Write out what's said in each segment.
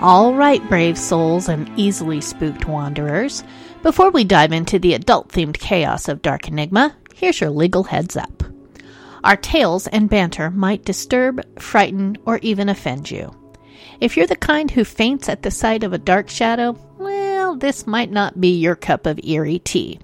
All right, brave souls and easily spooked wanderers. Before we dive into the adult themed chaos of Dark Enigma, here's your legal heads up. Our tales and banter might disturb, frighten, or even offend you. If you're the kind who faints at the sight of a dark shadow, well, this might not be your cup of eerie tea.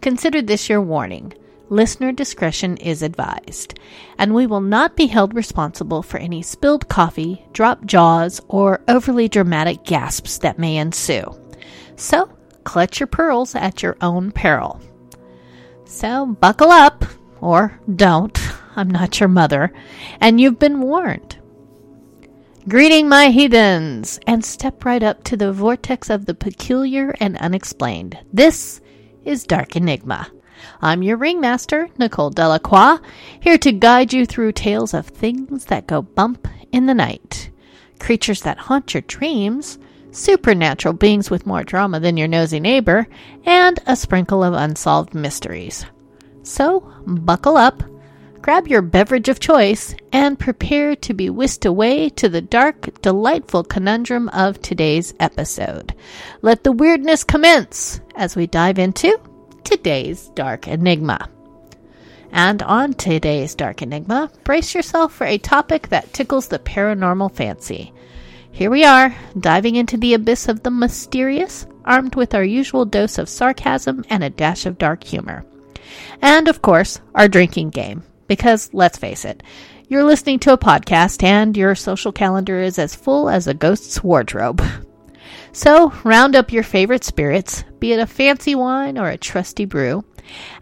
Consider this your warning. Listener discretion is advised, and we will not be held responsible for any spilled coffee, dropped jaws, or overly dramatic gasps that may ensue. So, clutch your pearls at your own peril. So, buckle up, or don't. I'm not your mother, and you've been warned. Greeting, my heathens, and step right up to the vortex of the peculiar and unexplained. This is Dark Enigma. I'm your ringmaster, Nicole Delacroix, here to guide you through tales of things that go bump in the night, creatures that haunt your dreams, supernatural beings with more drama than your nosy neighbor, and a sprinkle of unsolved mysteries. So, buckle up, grab your beverage of choice, and prepare to be whisked away to the dark, delightful conundrum of today's episode. Let the weirdness commence as we dive into today's Dark Enigma. And on today's Dark Enigma, brace yourself for a topic that tickles the paranormal fancy. Here we are, diving into the abyss of the mysterious, armed with our usual dose of sarcasm and a dash of dark humor. And, of course, our drinking game. Because, let's face it, you're listening to a podcast and your social calendar is as full as a ghost's wardrobe. So, round up your favorite spirits, be it a fancy wine or a trusty brew,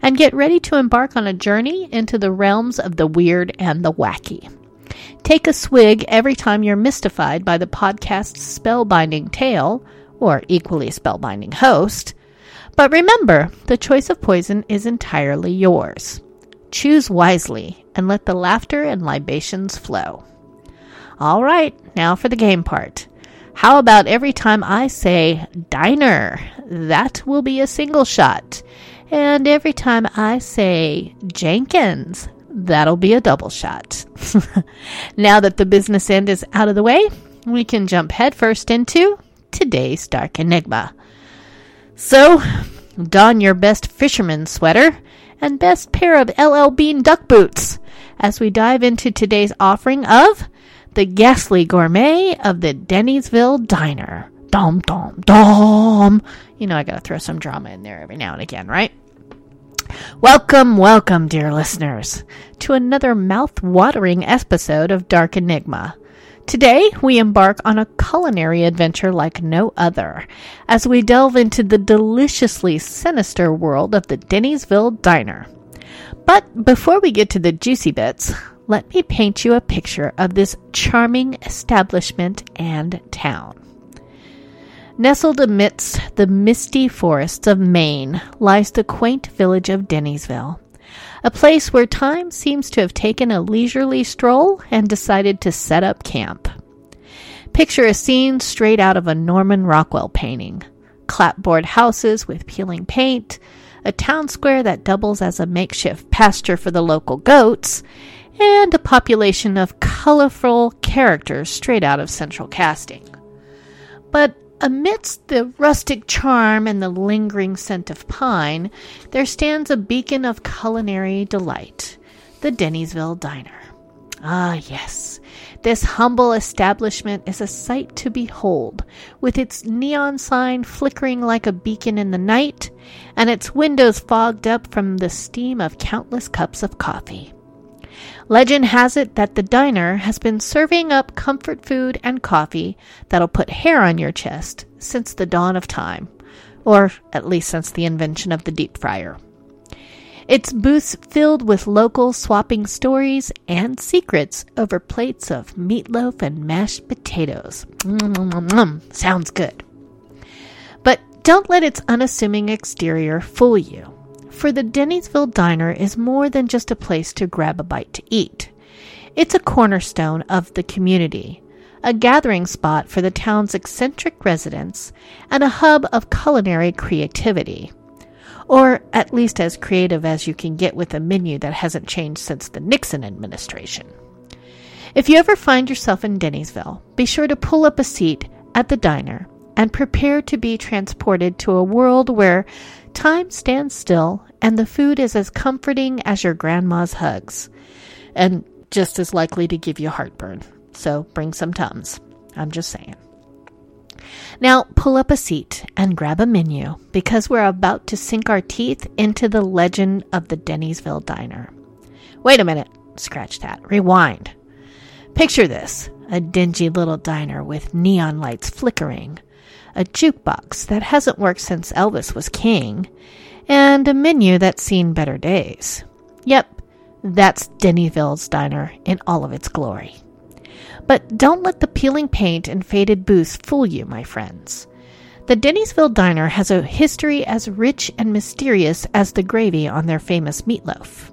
and get ready to embark on a journey into the realms of the weird and the wacky. Take a swig every time you're mystified by the podcast's spellbinding tale, or equally spellbinding host. But remember, the choice of poison is entirely yours. Choose wisely and let the laughter and libations flow. All right, now for the game part. How about every time I say diner? That will be a single shot. And every time I say Jenkins, that'll be a double shot. now that the business end is out of the way, we can jump headfirst into today's Dark Enigma. So, don your best fisherman sweater and best pair of LL Bean duck boots as we dive into today's offering of the ghastly gourmet of the Dennysville Diner. Dom, dom, dom. You know, I gotta throw some drama in there every now and again, right? Welcome, welcome, dear listeners, to another mouth-watering episode of Dark Enigma. Today, we embark on a culinary adventure like no other as we delve into the deliciously sinister world of the Dennysville Diner. But before we get to the juicy bits, let me paint you a picture of this charming establishment and town. Nestled amidst the misty forests of Maine lies the quaint village of Dennysville, a place where time seems to have taken a leisurely stroll and decided to set up camp. Picture a scene straight out of a Norman Rockwell painting clapboard houses with peeling paint, a town square that doubles as a makeshift pasture for the local goats, and a population of colorful characters straight out of central casting. But amidst the rustic charm and the lingering scent of pine, there stands a beacon of culinary delight the Dennysville Diner. Ah, yes. This humble establishment is a sight to behold, with its neon sign flickering like a beacon in the night, and its windows fogged up from the steam of countless cups of coffee. Legend has it that the diner has been serving up comfort food and coffee that'll put hair on your chest since the dawn of time, or at least since the invention of the deep fryer. Its booths filled with locals swapping stories and secrets over plates of meatloaf and mashed potatoes. Mm-hmm. Sounds good. But don't let its unassuming exterior fool you for the Dennysville Diner is more than just a place to grab a bite to eat. It's a cornerstone of the community, a gathering spot for the town's eccentric residents, and a hub of culinary creativity. Or at least as creative as you can get with a menu that hasn't changed since the Nixon administration. If you ever find yourself in Dennysville, be sure to pull up a seat at the diner and prepare to be transported to a world where time stands still and the food is as comforting as your grandma's hugs and just as likely to give you heartburn. So bring some Tums. I'm just saying. Now, pull up a seat and grab a menu because we're about to sink our teeth into the legend of the Dennysville Diner. Wait a minute, scratch that, rewind. Picture this a dingy little diner with neon lights flickering, a jukebox that hasn't worked since Elvis was king, and a menu that's seen better days. Yep, that's Dennysville's diner in all of its glory. But don't let the peeling paint and faded booths fool you, my friends. The Dennysville Diner has a history as rich and mysterious as the gravy on their famous meatloaf.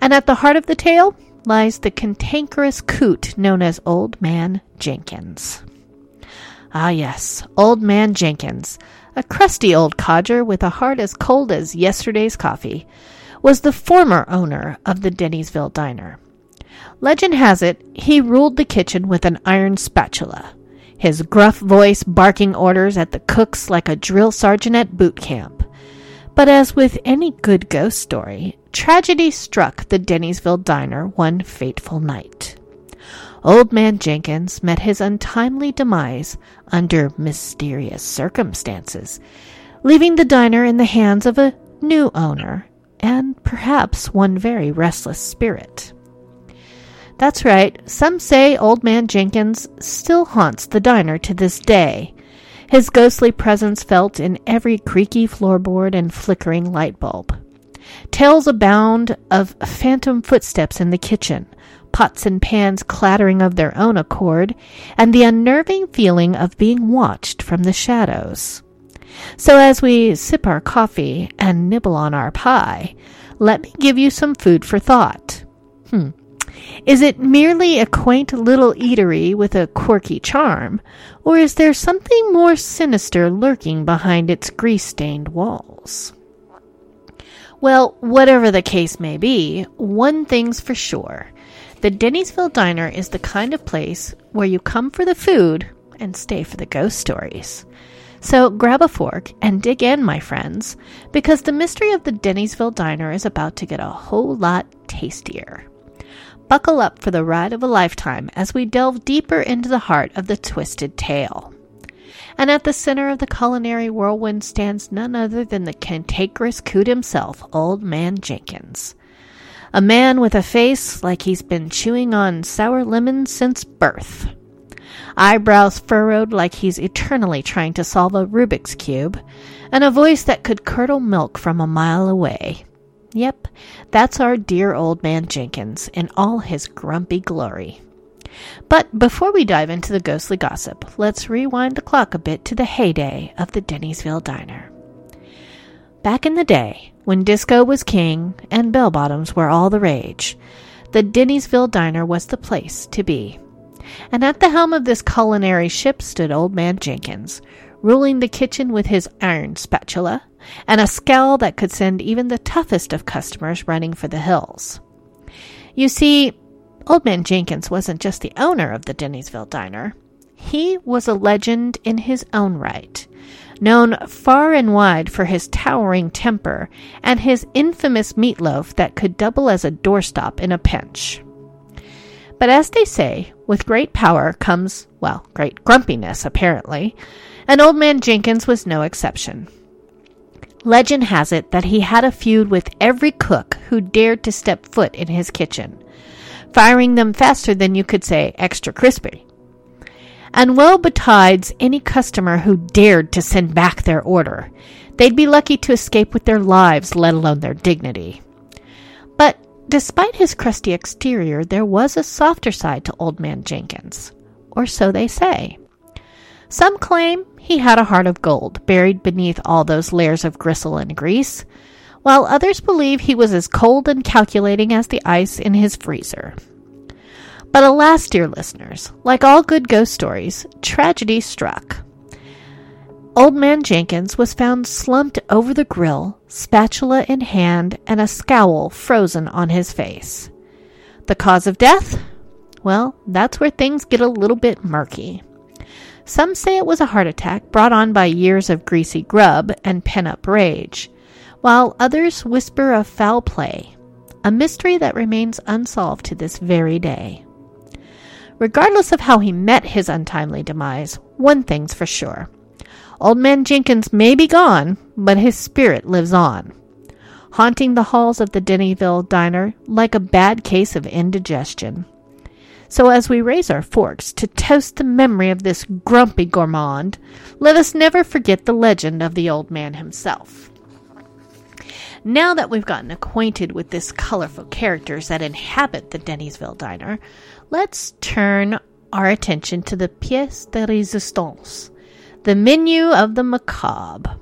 And at the heart of the tale lies the cantankerous coot known as Old Man Jenkins. Ah, yes, Old Man Jenkins, a crusty old codger with a heart as cold as yesterday's coffee, was the former owner of the Dennysville Diner. Legend has it he ruled the kitchen with an iron spatula, his gruff voice barking orders at the cooks like a drill sergeant at boot camp. But as with any good ghost story, tragedy struck the Dennysville diner one fateful night. Old Man Jenkins met his untimely demise under mysterious circumstances, leaving the diner in the hands of a new owner and perhaps one very restless spirit. That's right, some say Old Man Jenkins still haunts the diner to this day, his ghostly presence felt in every creaky floorboard and flickering light bulb. Tales abound of phantom footsteps in the kitchen, pots and pans clattering of their own accord, and the unnerving feeling of being watched from the shadows. So, as we sip our coffee and nibble on our pie, let me give you some food for thought. Hmm. Is it merely a quaint little eatery with a quirky charm, or is there something more sinister lurking behind its grease stained walls? Well, whatever the case may be, one thing's for sure. The Dennysville Diner is the kind of place where you come for the food and stay for the ghost stories. So grab a fork and dig in, my friends, because the mystery of the Dennysville Diner is about to get a whole lot tastier. Buckle up for the ride of a lifetime as we delve deeper into the heart of the twisted tale. And at the center of the culinary whirlwind stands none other than the cantankerous coot himself, Old Man Jenkins. A man with a face like he's been chewing on sour lemons since birth. Eyebrows furrowed like he's eternally trying to solve a Rubik's Cube, and a voice that could curdle milk from a mile away. Yep, that's our dear old man Jenkins in all his grumpy glory. But before we dive into the ghostly gossip, let's rewind the clock a bit to the heyday of the Dennysville Diner. Back in the day, when disco was king and bell bottoms were all the rage, the Dennysville Diner was the place to be. And at the helm of this culinary ship stood Old Man Jenkins, ruling the kitchen with his iron spatula and a scowl that could send even the toughest of customers running for the hills. You see, Old Man Jenkins wasn't just the owner of the Dennysville Diner. He was a legend in his own right, known far and wide for his towering temper and his infamous meatloaf that could double as a doorstop in a pinch. But as they say, with great power comes, well, great grumpiness, apparently, and Old Man Jenkins was no exception. Legend has it that he had a feud with every cook who dared to step foot in his kitchen, firing them faster than you could say extra crispy. And well betides any customer who dared to send back their order. They'd be lucky to escape with their lives, let alone their dignity. But despite his crusty exterior, there was a softer side to Old Man Jenkins. Or so they say. Some claim he had a heart of gold buried beneath all those layers of gristle and grease, while others believe he was as cold and calculating as the ice in his freezer. But alas, dear listeners, like all good ghost stories, tragedy struck. Old Man Jenkins was found slumped over the grill, spatula in hand, and a scowl frozen on his face. The cause of death? Well, that's where things get a little bit murky. Some say it was a heart attack brought on by years of greasy grub and pent up rage, while others whisper of foul play, a mystery that remains unsolved to this very day. Regardless of how he met his untimely demise, one thing's for sure. Old Man Jenkins may be gone, but his spirit lives on, haunting the halls of the Dennyville diner like a bad case of indigestion. So, as we raise our forks to toast the memory of this grumpy gourmand, let us never forget the legend of the old man himself. Now that we've gotten acquainted with this colorful characters that inhabit the Dennysville diner, let's turn our attention to the pièce de résistance, the menu of the macabre.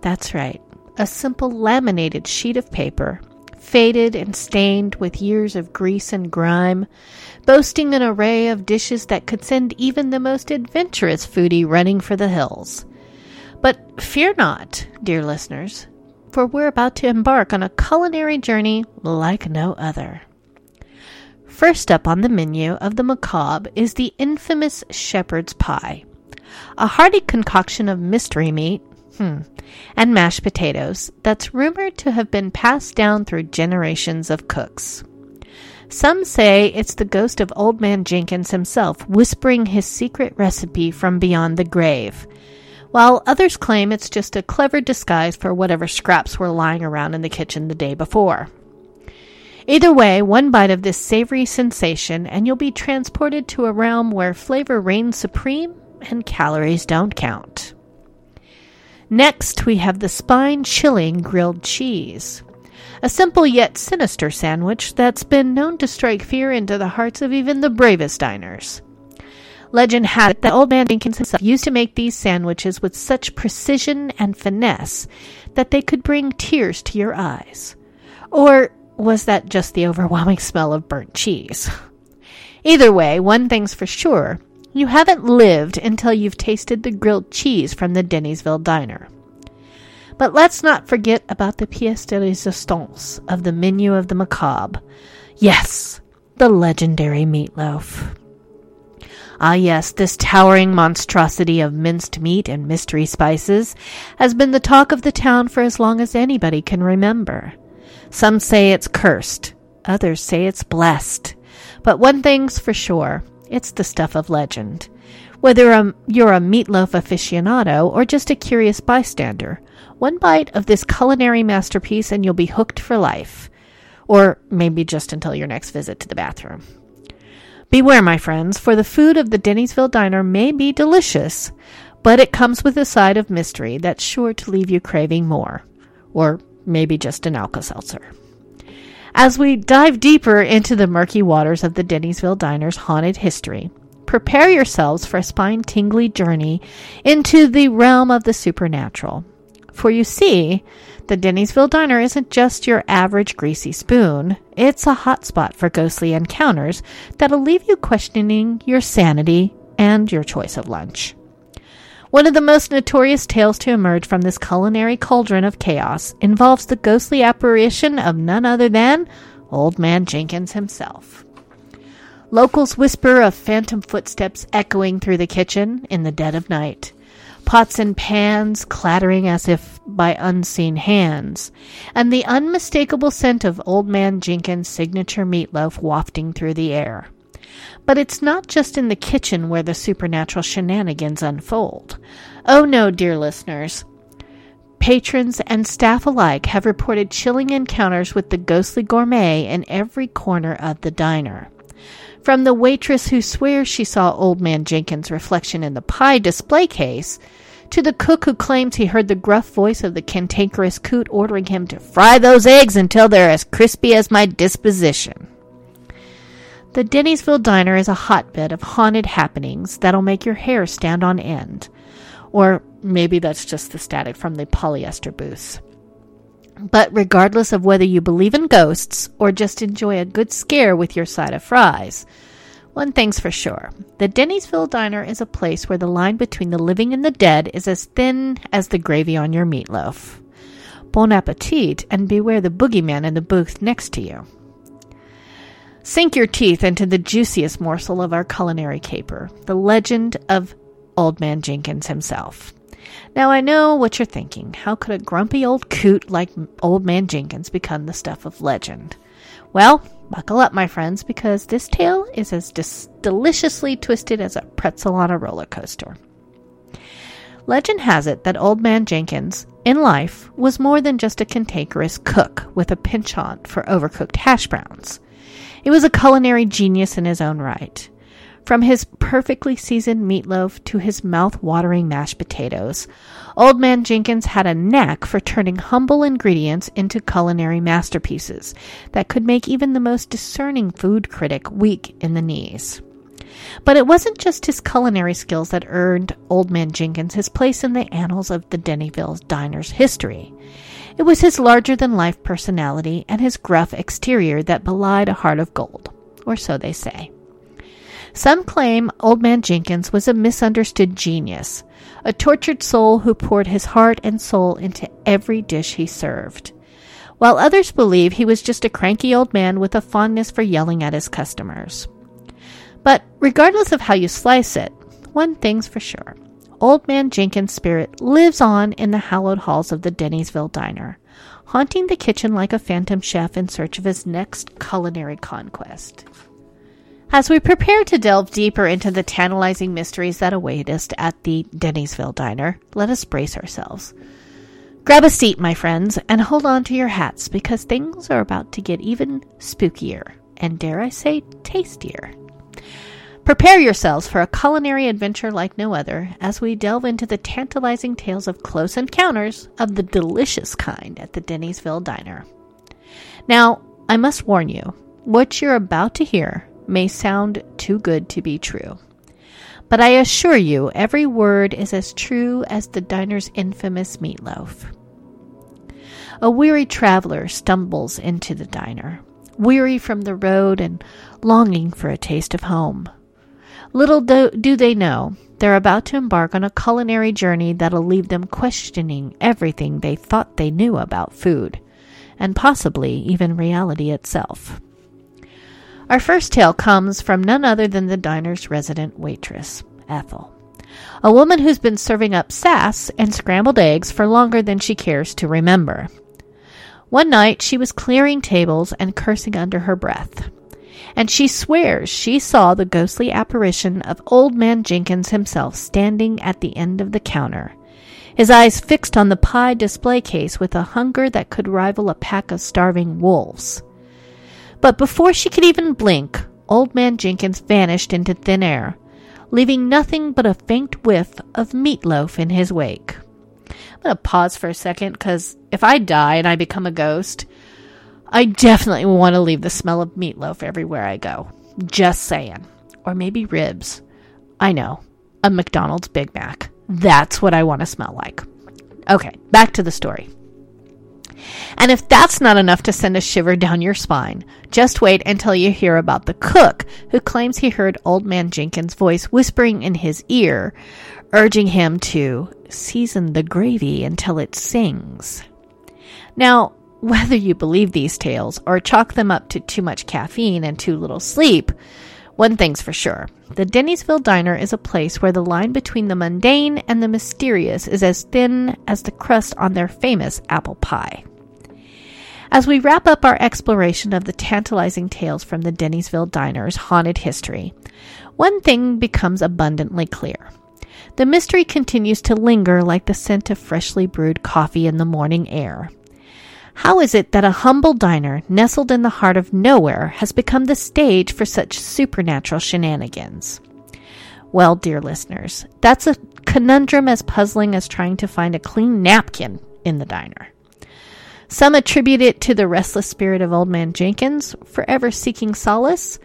That's right, a simple laminated sheet of paper, faded and stained with years of grease and grime, boasting an array of dishes that could send even the most adventurous foodie running for the hills. But fear not, dear listeners, for we're about to embark on a culinary journey like no other. First up on the menu of the macabre is the infamous shepherd's pie, a hearty concoction of mystery meat, hmm, and mashed potatoes that's rumored to have been passed down through generations of cooks. Some say it's the ghost of Old Man Jenkins himself whispering his secret recipe from beyond the grave, while others claim it's just a clever disguise for whatever scraps were lying around in the kitchen the day before. Either way, one bite of this savory sensation, and you'll be transported to a realm where flavor reigns supreme and calories don't count. Next, we have the spine chilling grilled cheese. A simple yet sinister sandwich that's been known to strike fear into the hearts of even the bravest diners. Legend had it that Old Man Jenkins himself used to make these sandwiches with such precision and finesse that they could bring tears to your eyes. Or was that just the overwhelming smell of burnt cheese? Either way, one thing's for sure you haven't lived until you've tasted the grilled cheese from the Dennysville diner. But let's not forget about the pièce de résistance of the menu of the macabre. Yes, the legendary meatloaf. Ah, yes, this towering monstrosity of minced meat and mystery spices has been the talk of the town for as long as anybody can remember. Some say it's cursed, others say it's blessed. But one thing's for sure it's the stuff of legend. Whether um, you're a meatloaf aficionado or just a curious bystander, one bite of this culinary masterpiece and you'll be hooked for life. Or maybe just until your next visit to the bathroom. Beware, my friends, for the food of the Dennysville diner may be delicious, but it comes with a side of mystery that's sure to leave you craving more. Or maybe just an Alka Seltzer. As we dive deeper into the murky waters of the Dennysville diner's haunted history, prepare yourselves for a spine tingly journey into the realm of the supernatural. For you see, the Dennysville Diner isn't just your average greasy spoon. It's a hotspot for ghostly encounters that'll leave you questioning your sanity and your choice of lunch. One of the most notorious tales to emerge from this culinary cauldron of chaos involves the ghostly apparition of none other than Old Man Jenkins himself. Locals whisper of phantom footsteps echoing through the kitchen in the dead of night pots and pans clattering as if by unseen hands, and the unmistakable scent of Old Man Jenkins' signature meatloaf wafting through the air. But it's not just in the kitchen where the supernatural shenanigans unfold. Oh no, dear listeners. Patrons and staff alike have reported chilling encounters with the ghostly gourmet in every corner of the diner. From the waitress who swears she saw Old Man Jenkins' reflection in the pie display case, to the cook who claims he heard the gruff voice of the cantankerous coot ordering him to fry those eggs until they're as crispy as my disposition. The Dennysville Diner is a hotbed of haunted happenings that'll make your hair stand on end. Or maybe that's just the static from the polyester booths. But regardless of whether you believe in ghosts or just enjoy a good scare with your side of fries, one thing's for sure the Dennysville Diner is a place where the line between the living and the dead is as thin as the gravy on your meatloaf. Bon appetit, and beware the boogeyman in the booth next to you. Sink your teeth into the juiciest morsel of our culinary caper, the legend of Old Man Jenkins himself. Now I know what you're thinking. How could a grumpy old coot like Old Man Jenkins become the stuff of legend? Well, buckle up, my friends, because this tale is as dis- deliciously twisted as a pretzel on a roller coaster. Legend has it that Old Man Jenkins, in life, was more than just a cantankerous cook with a penchant for overcooked hash browns. He was a culinary genius in his own right. From his perfectly seasoned meatloaf to his mouth-watering mashed potatoes, Old Man Jenkins had a knack for turning humble ingredients into culinary masterpieces that could make even the most discerning food critic weak in the knees. But it wasn't just his culinary skills that earned Old Man Jenkins his place in the annals of the Dennyville Diner's history. It was his larger than life personality and his gruff exterior that belied a heart of gold, or so they say. Some claim Old Man Jenkins was a misunderstood genius, a tortured soul who poured his heart and soul into every dish he served, while others believe he was just a cranky old man with a fondness for yelling at his customers. But regardless of how you slice it, one thing's for sure. Old Man Jenkins' spirit lives on in the hallowed halls of the Dennysville Diner, haunting the kitchen like a phantom chef in search of his next culinary conquest. As we prepare to delve deeper into the tantalizing mysteries that await us at the Dennysville Diner, let us brace ourselves. Grab a seat, my friends, and hold on to your hats because things are about to get even spookier and, dare I say, tastier. Prepare yourselves for a culinary adventure like no other as we delve into the tantalizing tales of close encounters of the delicious kind at the Dennysville Diner. Now, I must warn you, what you're about to hear may sound too good to be true. But I assure you, every word is as true as the diner's infamous meatloaf. A weary traveler stumbles into the diner, weary from the road and longing for a taste of home. Little do, do they know, they're about to embark on a culinary journey that'll leave them questioning everything they thought they knew about food, and possibly even reality itself. Our first tale comes from none other than the diner's resident waitress, Ethel. A woman who's been serving up sass and scrambled eggs for longer than she cares to remember. One night she was clearing tables and cursing under her breath. And she swears she saw the ghostly apparition of Old Man Jenkins himself standing at the end of the counter, his eyes fixed on the pie display case with a hunger that could rival a pack of starving wolves. But before she could even blink, Old Man Jenkins vanished into thin air, leaving nothing but a faint whiff of meatloaf in his wake. I'm going to pause for a second because if I die and I become a ghost, I definitely want to leave the smell of meatloaf everywhere I go. Just saying. Or maybe ribs. I know. A McDonald's Big Mac. That's what I want to smell like. Okay, back to the story. And if that's not enough to send a shiver down your spine, just wait until you hear about the cook who claims he heard Old Man Jenkins' voice whispering in his ear, urging him to season the gravy until it sings. Now, whether you believe these tales or chalk them up to too much caffeine and too little sleep, one thing's for sure. The Dennysville Diner is a place where the line between the mundane and the mysterious is as thin as the crust on their famous apple pie. As we wrap up our exploration of the tantalizing tales from the Dennysville Diner's haunted history, one thing becomes abundantly clear. The mystery continues to linger like the scent of freshly brewed coffee in the morning air. How is it that a humble diner nestled in the heart of nowhere has become the stage for such supernatural shenanigans? Well, dear listeners, that's a conundrum as puzzling as trying to find a clean napkin in the diner. Some attribute it to the restless spirit of Old Man Jenkins, forever seeking solace,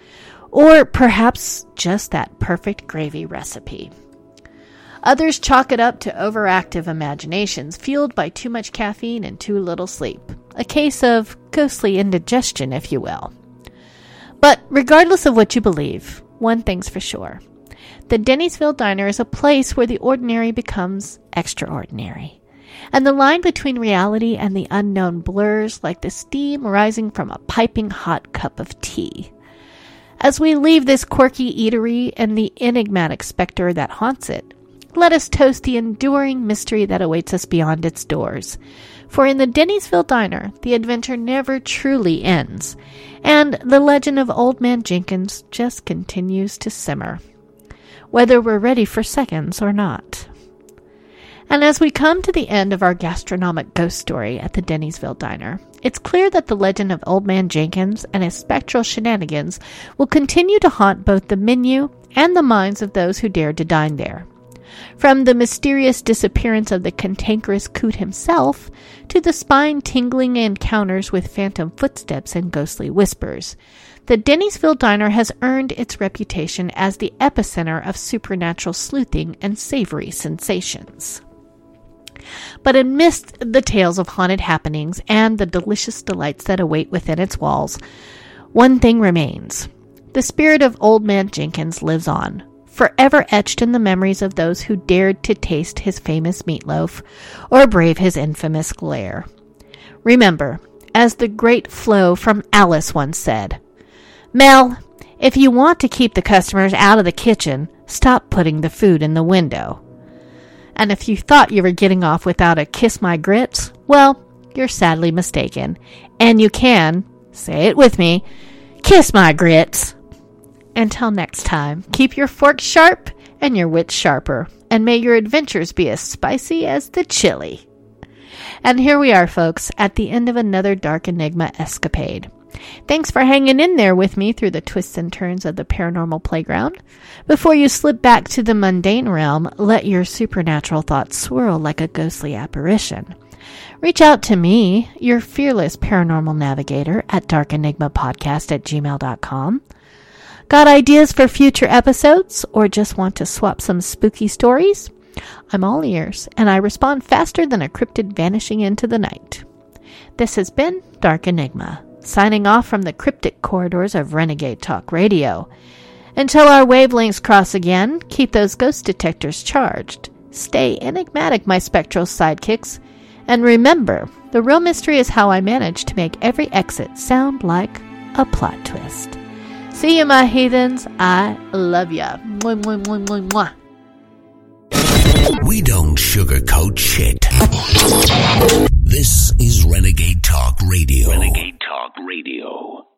or perhaps just that perfect gravy recipe. Others chalk it up to overactive imaginations fueled by too much caffeine and too little sleep. A case of ghostly indigestion, if you will. But regardless of what you believe, one thing's for sure. The Dennysville Diner is a place where the ordinary becomes extraordinary and the line between reality and the unknown blurs like the steam rising from a piping hot cup of tea. As we leave this quirky eatery and the enigmatic specter that haunts it, let us toast the enduring mystery that awaits us beyond its doors. For in the Dennysville Diner, the adventure never truly ends, and the legend of Old Man Jenkins just continues to simmer, whether we're ready for seconds or not. And as we come to the end of our gastronomic ghost story at the Dennysville Diner, it's clear that the legend of Old Man Jenkins and his spectral shenanigans will continue to haunt both the menu and the minds of those who dared to dine there. From the mysterious disappearance of the cantankerous coot himself to the spine tingling encounters with phantom footsteps and ghostly whispers, the Dennysville Diner has earned its reputation as the epicenter of supernatural sleuthing and savory sensations. But amidst the tales of haunted happenings and the delicious delights that await within its walls, one thing remains. The spirit of Old Man Jenkins lives on, forever etched in the memories of those who dared to taste his famous meatloaf or brave his infamous glare. Remember, as the great Flo from Alice once said, Mel, if you want to keep the customers out of the kitchen, stop putting the food in the window. And if you thought you were getting off without a kiss my grits, well, you're sadly mistaken. And you can, say it with me, kiss my grits. Until next time, keep your forks sharp and your wits sharper, and may your adventures be as spicy as the chili. And here we are, folks, at the end of another Dark Enigma escapade. Thanks for hanging in there with me through the twists and turns of the paranormal playground. Before you slip back to the mundane realm, let your supernatural thoughts swirl like a ghostly apparition. Reach out to me, your fearless paranormal navigator, at darkenigmapodcast at gmail.com. Got ideas for future episodes or just want to swap some spooky stories? I'm all ears, and I respond faster than a cryptid vanishing into the night. This has been Dark Enigma signing off from the cryptic corridors of Renegade Talk Radio. Until our wavelengths cross again, keep those ghost detectors charged. Stay enigmatic, my spectral sidekicks. And remember, the real mystery is how I manage to make every exit sound like a plot twist. See you, my heathens. I love ya. Mwah, mwah, mwah, mwah, mwah. We don't sugarcoat shit. This is Renegade Talk Radio. Renegade Talk Radio.